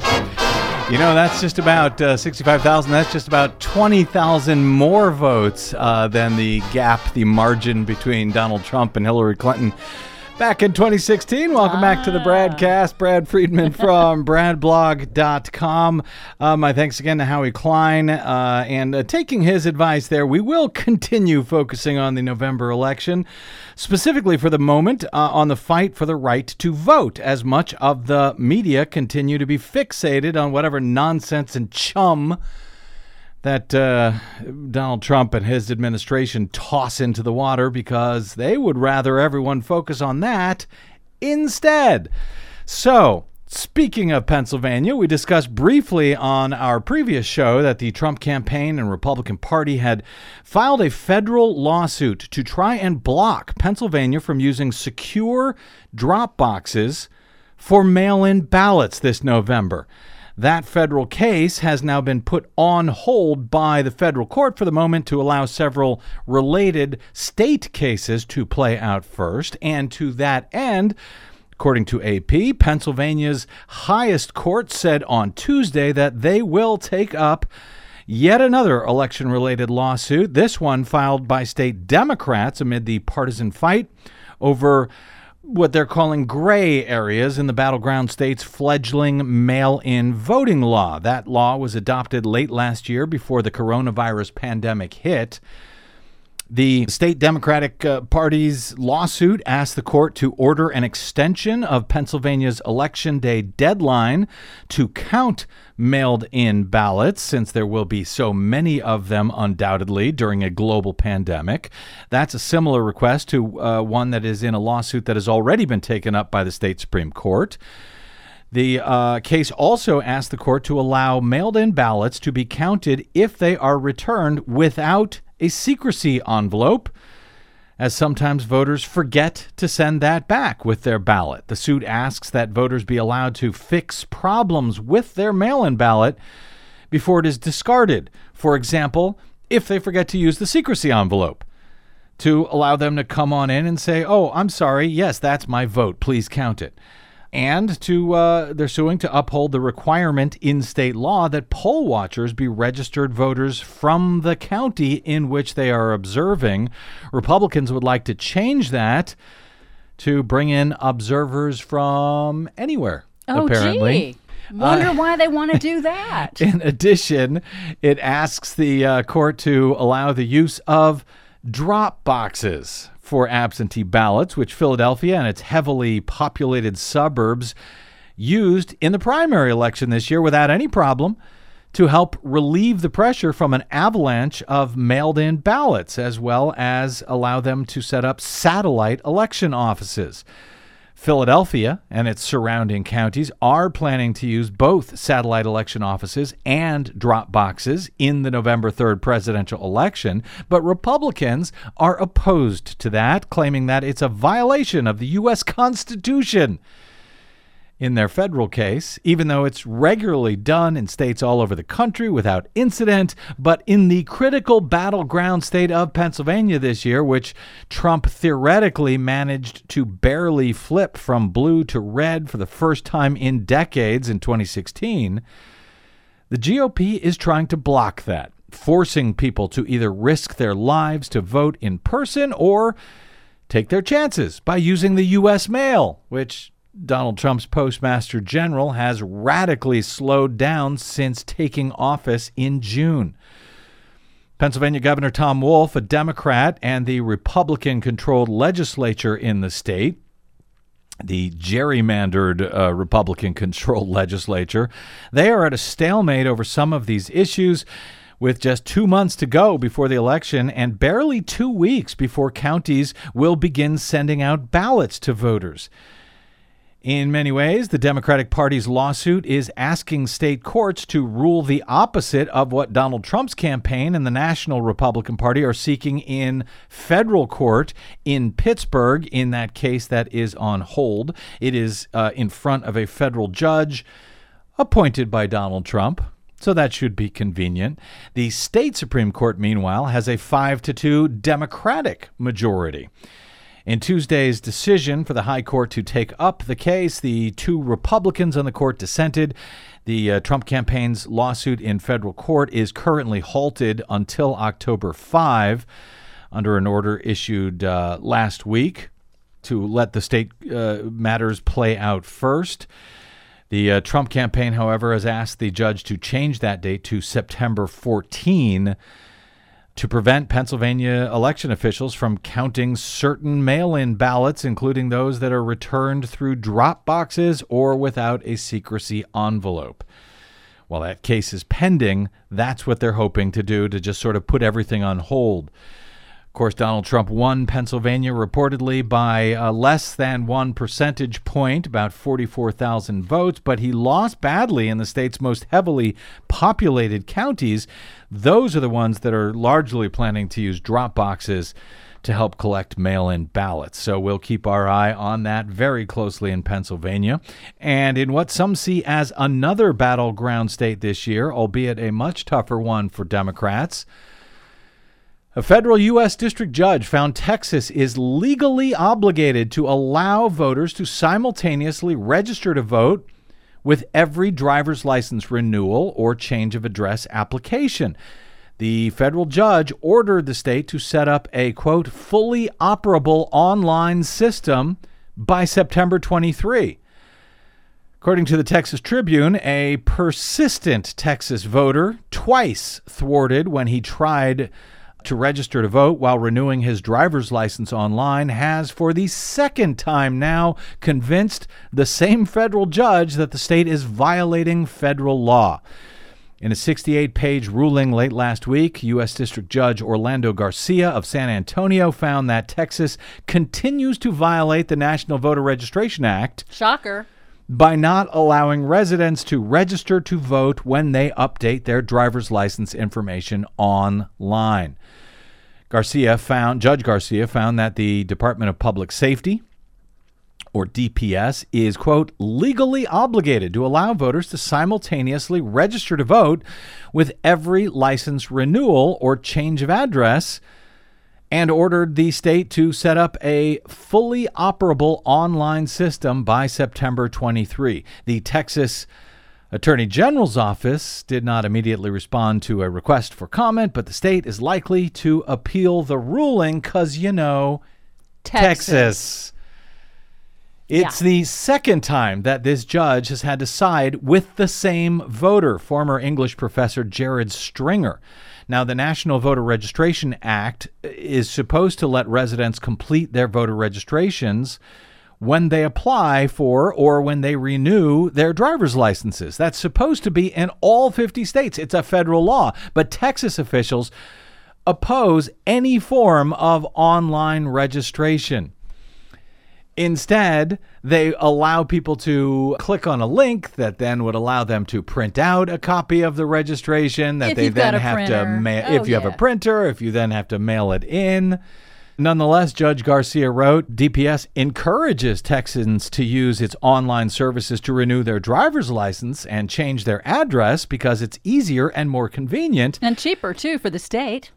S4: *laughs*
S2: You know, that's just about uh, 65,000. That's just about 20,000 more votes uh, than the gap, the margin between Donald Trump and Hillary Clinton back in 2016. Welcome back to the BradCast. Brad Friedman *laughs* from bradblog.com. Uh, my thanks again to Howie Klein. Uh, and uh, taking his advice there, we will continue focusing on the November election, specifically for the moment uh, on the fight for the right to vote, as much of the media continue to be fixated on whatever nonsense and chum that uh, Donald Trump and his administration toss into the water because they would rather everyone focus on that instead. So, speaking of Pennsylvania, we discussed briefly on our previous show that the Trump campaign and Republican Party had filed a federal lawsuit to try and block Pennsylvania from using secure drop boxes for mail in ballots this November. That federal case has now been put on hold by the federal court for the moment to allow several related state cases to play out first. And to that end, According to AP, Pennsylvania's highest court said on Tuesday that they will take up yet another election related lawsuit, this one filed by state Democrats amid the partisan fight over what they're calling gray areas in the battleground state's fledgling mail in voting law. That law was adopted late last year before the coronavirus pandemic hit. The state Democratic uh, Party's lawsuit asked the court to order an extension of Pennsylvania's election day deadline to count mailed in ballots, since there will be so many of them undoubtedly during a global pandemic. That's a similar request to uh, one that is in a lawsuit that has already been taken up by the state Supreme Court. The uh, case also asked the court to allow mailed in ballots to be counted if they are returned without a secrecy envelope, as sometimes voters forget to send that back with their ballot. The suit asks that voters be allowed to fix problems with their mail in ballot before it is discarded. For example, if they forget to use the secrecy envelope. To allow them to come on in and say, Oh, I'm sorry. Yes, that's my vote. Please count it and to uh, they're suing to uphold the requirement in state law that poll watchers be registered voters from the county in which they are observing. Republicans would like to change that to bring in observers from anywhere.
S4: Oh,
S2: apparently.
S4: gee. Wonder why they want to do that. *laughs*
S2: In addition, it asks the uh, court to allow the use of drop boxes for absentee ballots, which Philadelphia and its heavily populated suburbs used in the primary election this year without any problem to help relieve the pressure from an avalanche of mailed in ballots, as well as allow them to set up satellite election offices. Philadelphia and its surrounding counties are planning to use both satellite election offices and drop boxes in the November 3rd presidential election, but Republicans are opposed to that, claiming that it's a violation of the U.S. Constitution in their federal case, even though it's regularly done in states all over the country without incident. But in the critical battleground state of Pennsylvania this year, which Trump theoretically managed to barely flip from blue to red for the first time in decades in 2016, the GOP is trying to block that, forcing people to either risk their lives to vote in person or take their chances by using the U.S. mail, which Donald Trump's postmaster general has radically slowed down since taking office in June. Pennsylvania Governor Tom Wolf, a Democrat, and the Republican controlled legislature in the state, the gerrymandered uh, Republican controlled *laughs* legislature, they are at a stalemate over some of these issues. With just two months to go before the election and barely two weeks before counties will begin sending out ballots to voters. In many ways, the Democratic Party's lawsuit is asking state courts to rule the opposite of what Donald Trump's campaign and the National Republican Party are seeking in federal court in Pittsburgh in that case that is on hold. It is uh, in front of a federal judge appointed by Donald Trump. So that should be convenient. The state Supreme Court, meanwhile, has a 5 to 2 Democratic majority. In Tuesday's decision for the High Court to take up the case, the two Republicans on the court dissented. The uh, Trump campaign's lawsuit in federal court is currently halted until October 5 under an order issued uh, last week to let the state uh, matters play out first. The uh, Trump campaign, however, has asked the judge to change that date to September 14 to prevent Pennsylvania election officials from counting certain mail in ballots, including those that are returned through drop boxes or without a secrecy envelope. While that case is pending, that's what they're hoping to do to just sort of put everything on hold. Of course, Donald Trump won Pennsylvania reportedly by uh, less than one percentage point, about 44,000 votes, but he lost badly in the state's most heavily populated counties. Those are the ones that are largely planning to use drop boxes to help collect mail in ballots. So we'll keep our eye on that very closely in Pennsylvania. And in what some see as another battleground state this year, albeit a much tougher one for Democrats. A federal U.S. district judge found Texas is legally obligated to allow voters to simultaneously register to vote with every driver's license renewal or change of address application. The federal judge ordered the state to set up a, quote, fully operable online system by September 23. According to the Texas Tribune, a persistent Texas voter twice thwarted when he tried to register to vote while renewing his driver's license online has, for the second time now, convinced the same federal judge that the state is violating federal law. In a 68 page ruling late last week, U.S. District Judge Orlando Garcia of San Antonio found that Texas continues to violate the National Voter Registration Act
S4: Shocker.
S2: by not allowing residents to register to vote when they update their driver's license information online. Garcia found Judge Garcia found that the Department of Public Safety or DPS is quote legally obligated to allow voters to simultaneously register to vote with every license renewal or change of address and ordered the state to set up a fully operable online system by September 23. The Texas Attorney General's office did not immediately respond to a request for comment, but the state is likely to appeal the ruling because, you know, Texas. It's
S4: Yeah.
S2: the second time that this judge has had to side with the same voter, former English professor Jared Stringer. Now, the National Voter Registration Act is supposed to let residents complete their voter registrations when they apply for or when they renew their driver's licenses. That's supposed to be in all 50 states. It's a federal law. But Texas officials oppose any form of online registration. Instead, they allow people to click on a link that then would allow them to print out a copy of the registration that
S4: If
S2: they then have to mail
S4: Oh,
S2: if you have a printer, if you then have to mail it in. Nonetheless, Judge Garcia wrote DPS encourages Texans to use its online services to renew their driver's license and change their address because it's easier and more convenient.
S4: And cheaper, too, for the state.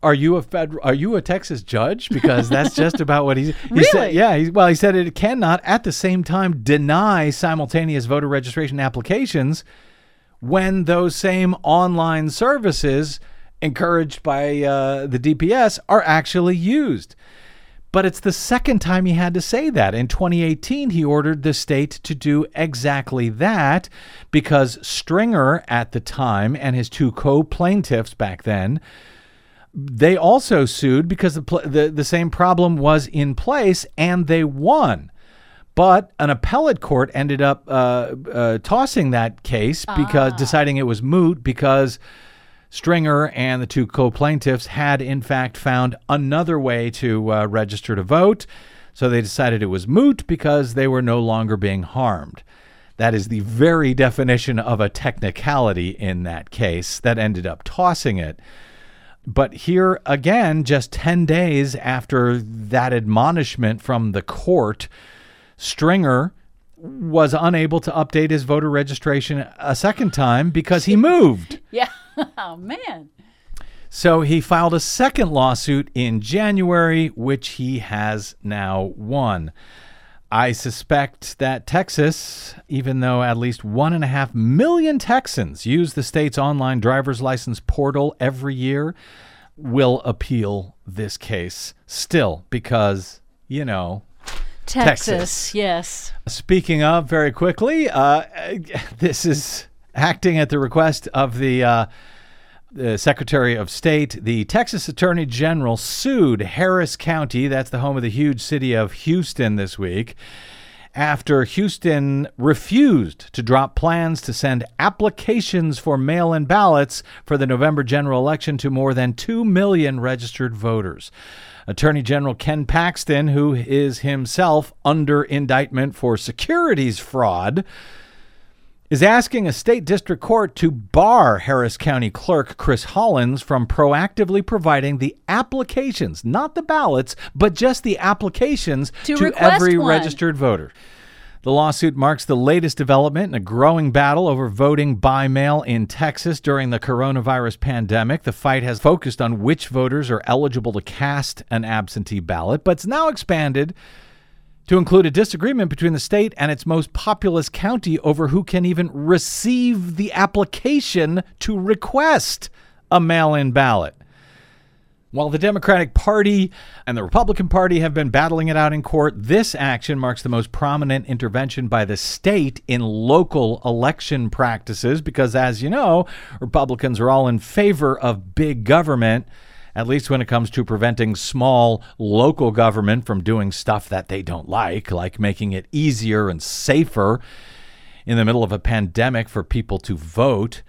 S2: Are you a fed, Are you a Texas judge? Because that's just *laughs* about what he's. He said,
S4: Really?
S2: yeah. He, well, he said it cannot at the same time deny simultaneous voter registration applications when those same online services encouraged by uh, the DPS are actually used. But it's the second time he had to say that. In 2018, he ordered the state to do exactly that because Stringer at the time and his two co plaintiffs back then they also sued because the, pl- the the same problem was in place and they won. But an appellate court ended up uh, uh, tossing that case because deciding it was moot because Stringer and the two co-plaintiffs had in fact found another way to uh, register to vote. So they decided it was moot because they were no longer being harmed. That is the very definition of a technicality in that case that ended up tossing it. But here again, just 10 days after that admonishment from the court, Stringer was unable to update his voter registration a second time because he moved. *laughs*
S4: Yeah. *laughs* oh, man.
S2: So he filed a second lawsuit in January, which he has now won. I suspect that Texas, even though at least one and a half million Texans use the state's online driver's license portal every year, will appeal this case still because, you know,
S4: Texas,
S2: Texas.
S4: yes.
S2: Speaking of, very quickly, uh, *laughs* this is acting at the request of the, uh, the Secretary of State. The Texas Attorney General sued Harris County, that's the home of the huge city of Houston, this week, after Houston refused to drop plans to send applications for mail in ballots for the November general election to more than 2 million registered voters. Attorney General Ken Paxton, who is himself under indictment for securities fraud, is asking a state district court to bar Harris County Clerk Chris Hollins from proactively providing the applications, not the ballots, but just the applications
S4: To
S2: to every
S4: one.
S2: registered voter. The lawsuit marks the latest development in a growing battle over voting by mail in Texas during the coronavirus pandemic. The fight has focused on which voters are eligible to cast an absentee ballot, but it's now expanded to include a disagreement between the state and its most populous county over who can even receive the application to request a mail in ballot. While the Democratic Party and the Republican Party have been battling it out in court, this action marks the most prominent intervention by the state in local election practices because, as you know, Republicans are all in favor of big government at least when it comes to preventing small local government from doing stuff that they don't like, like making it easier and safer in the middle of a pandemic for people to vote.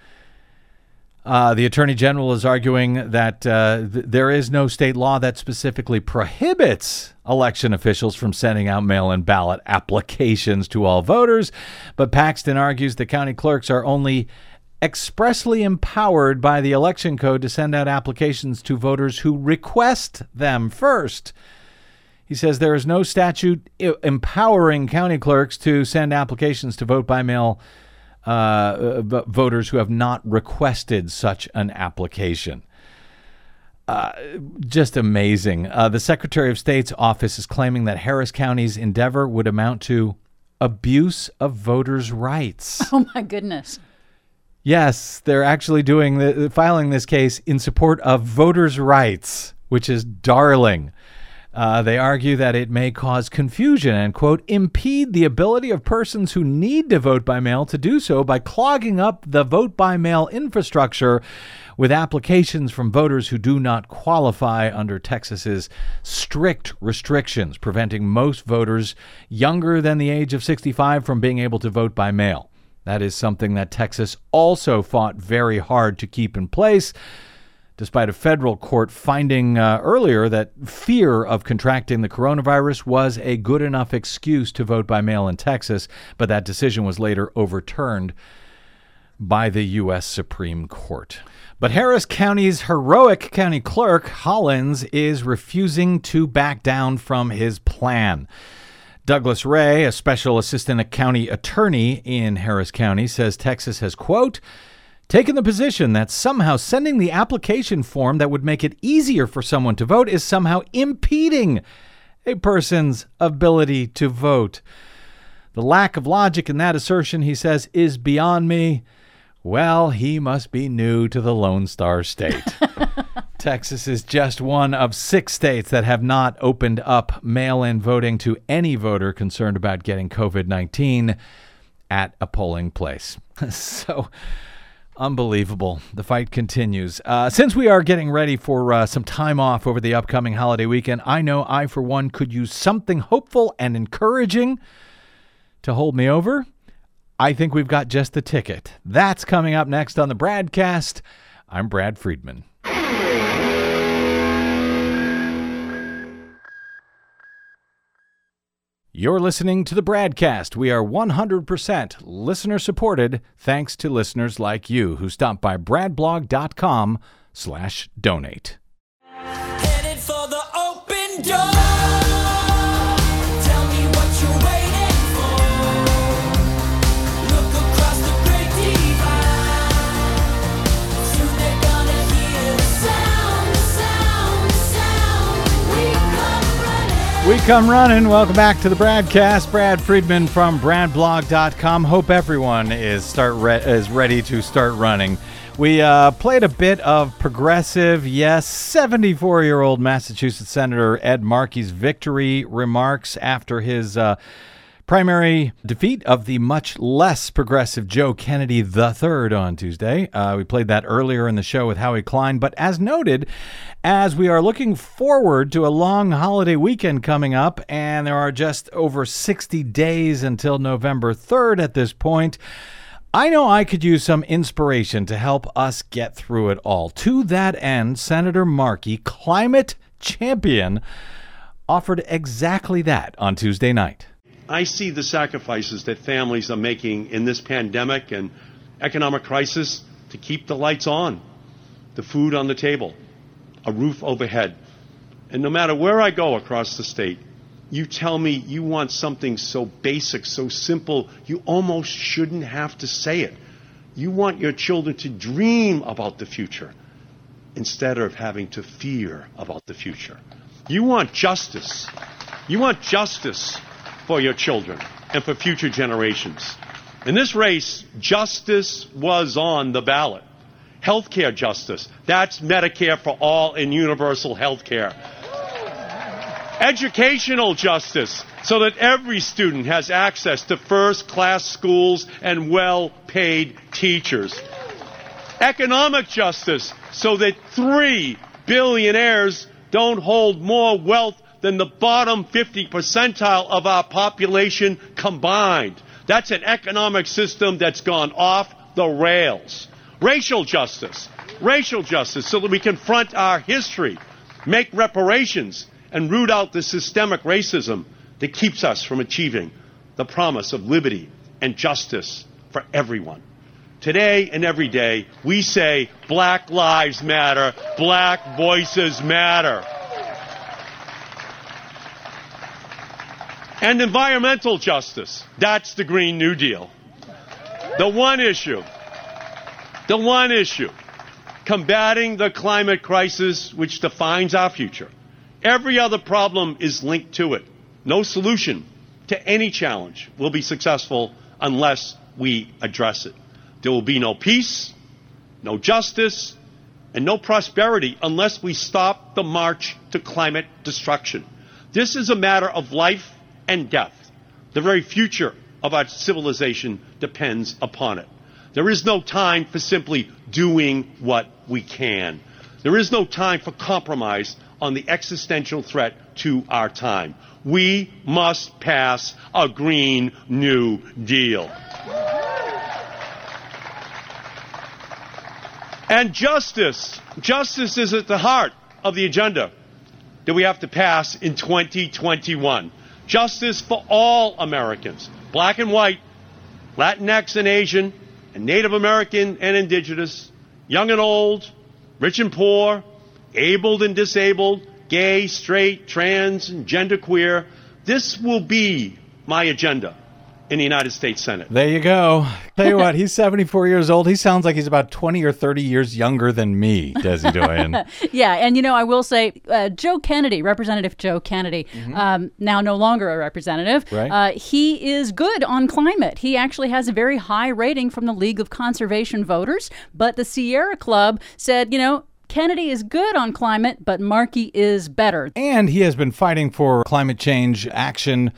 S2: Uh, the attorney general is arguing that uh, th- there is no state law that specifically prohibits election officials from sending out mail in ballot applications to all voters. But Paxton argues the county clerks are only expressly empowered by the election code to send out applications to voters who request them first. He says there is no statute empowering county clerks to send applications to vote by mail uh, voters who have not requested such an application. Uh, just amazing. Uh, the Secretary of State's office is claiming that Harris County's endeavor would amount to abuse of voters' rights. *laughs*
S4: Oh my goodness.
S2: Yes, they're actually doing the, filing this case in support of voters' rights, which is darling. Uh, they argue that it may cause confusion and, quote, impede the ability of persons who need to vote by mail to do so by clogging up the vote by mail infrastructure with applications from voters who do not qualify under Texas's strict restrictions, preventing most voters younger than the age of 65 from being able to vote by mail. That is something that Texas also fought very hard to keep in place despite a federal court finding uh, earlier that fear of contracting the coronavirus was a good enough excuse to vote by mail in Texas, but that decision was later overturned by the U.S. Supreme Court. But Harris County's heroic county clerk, Hollins, is refusing to back down from his plan. Douglas Ray, a special assistant county attorney in Harris County, says Texas has, quote, taken the position that somehow sending the application form that would make it easier for someone to vote is somehow impeding a person's ability to vote. The lack of logic in that assertion, he says, is beyond me. Well, he must be new to the Lone Star State. *laughs* Texas is just one of six states that have not opened up mail in voting to any voter concerned about getting COVID 19 at a polling place. *laughs* so, Unbelievable. The fight continues. Uh, since we are getting ready for uh, some time off over the upcoming holiday weekend, I know I, for one, could use something hopeful and encouraging to hold me over. I think we've got just the ticket. That's coming up next on the BradCast. I'm Brad Friedman. You're listening to the BradCast. We are 100% listener supported thanks to listeners like you who stop by bradblog.com slash donate. Headed for the open door. We come running. Welcome back to the BradCast. Brad Friedman from BradBlog.com. Hope everyone is start re- is ready to start running. We uh, played a bit of progressive, yes, 74 year old Massachusetts Senator Ed Markey's victory remarks after his. Uh, primary defeat of the much less progressive Joe Kennedy III on Tuesday. Uh, we played that earlier in the show with Howie Klein, but as noted, as we are looking forward to a long holiday weekend coming up, and there are just over 60 days until November 3rd at this point. I know I could use some inspiration to help us get through it all. To that end, Senator Markey, climate champion, offered exactly that on Tuesday night.
S1: I see the sacrifices that families are making in this pandemic and economic crisis to keep the lights on, the food on the table, a roof overhead. And no matter where I go across the state, you tell me you want something so basic, so simple, you almost shouldn't have to say it. You want your children to dream about the future instead of having to fear about the future. You want justice. You want justice for your children and for future generations. In this race, justice was on the ballot. Healthcare justice. That's Medicare for all and universal health care. Educational justice, so that every student has access to first class schools and well paid teachers. Economic justice, so that three billionaires don't hold more wealth than the bottom 50 percentile of our population combined. That's an economic system that's gone off the rails. Racial justice. Racial justice so that we confront our history, make reparations, and root out the systemic racism that keeps us from achieving the promise of liberty and justice for everyone. Today and every day, we say Black Lives Matter, Black Voices Matter. And environmental justice. That's the Green New Deal. The one issue. The one issue. Combating the climate crisis which defines our future. Every other problem is linked to it. No solution to any challenge will be successful unless we address it. There will be no peace, no justice, and no prosperity unless we stop the march to climate destruction. This is a matter of life and death. The very future of our civilization depends upon it. There is no time for simply doing what we can. There is no time for compromise on the existential threat to our time. We must pass a Green New Deal. And justice. Justice is at the heart of the agenda that we have to pass in 2021. Justice for all Americans, black and white, Latinx and Asian, and Native American and Indigenous, young and old, rich and poor, abled and disabled, gay, straight, trans, and genderqueer. This will be my agenda in the United States Senate.
S2: There you go. Tell you what, he's *laughs* 74 years old. He sounds like he's about 20 or 30 years younger than me, Desi Doyen. *laughs*
S4: yeah, and you know, I will say, uh, Joe Kennedy, Representative Joe Kennedy, mm-hmm. um, now no longer a representative,
S2: right.
S4: uh, he is good on climate. He actually has a very high rating from the League of Conservation Voters, but the Sierra Club said, you know, Kennedy is good on climate, but Markey is better.
S2: And he has been fighting for climate change action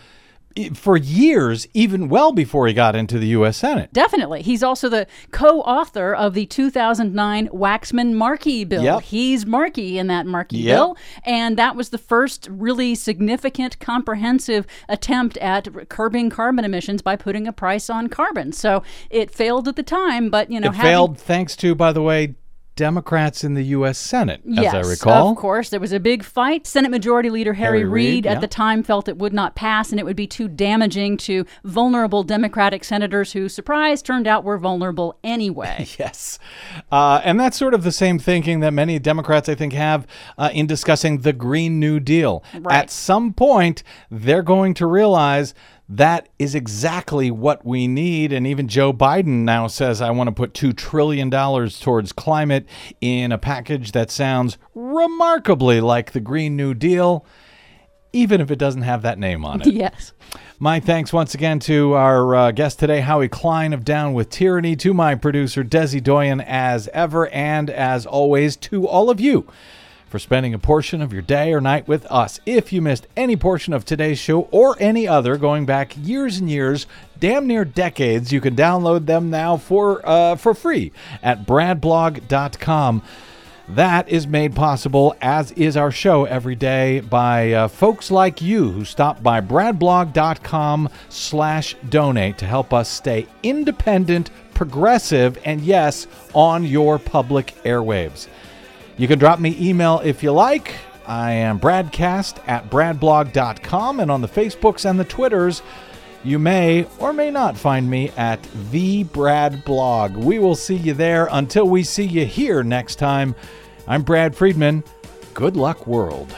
S2: for years, even well before he got into the U.S. Senate.
S4: Definitely. He's also the co author of the 2009 Waxman Markey bill.
S2: Yep.
S4: He's Markey in that Markey
S2: yep.
S4: bill. And that was the first really significant, comprehensive attempt at curbing carbon emissions by putting a price on carbon. So it failed at the time, but, you know,
S2: it having... failed thanks to, by the way, Democrats in the U.S. Senate,
S4: yes,
S2: as I recall.
S4: Of course, there was a big fight. Senate Majority Leader Harry, Harry Reid, at yeah. the time, felt it would not pass and it would be too damaging to vulnerable Democratic senators who, surprise, turned out were vulnerable anyway. *laughs*
S2: yes. Uh, and that's sort of the same thinking that many Democrats, I think, have uh, in discussing the Green New Deal.
S4: Right.
S2: At some point, they're going to realize that is exactly what we need. And even Joe Biden now says, I want to put $2 trillion towards climate in a package that sounds remarkably like the Green New Deal, even if it doesn't have that name on it. *laughs*
S4: Yes.
S2: My thanks once again to our uh, guest today, Howie Klein of Down with Tyranny, to my producer, Desi Doyen, as ever, and as always, to all of you for spending a portion of your day or night with us. If you missed any portion of today's show or any other going back years and years, damn near decades, you can download them now for uh, for free at bradblog.com. That is made possible, as is our show every day, by uh, folks like you who stop by bradblog.com slash donate to help us stay independent, progressive, and yes, on your public airwaves. You can drop me email if you like. I am bradcast at bradblog.com and on the Facebooks and the Twitters. You may or may not find me at the Brad Blog. We will see you there until we see you here next time. I'm Brad Friedman. Good luck, world.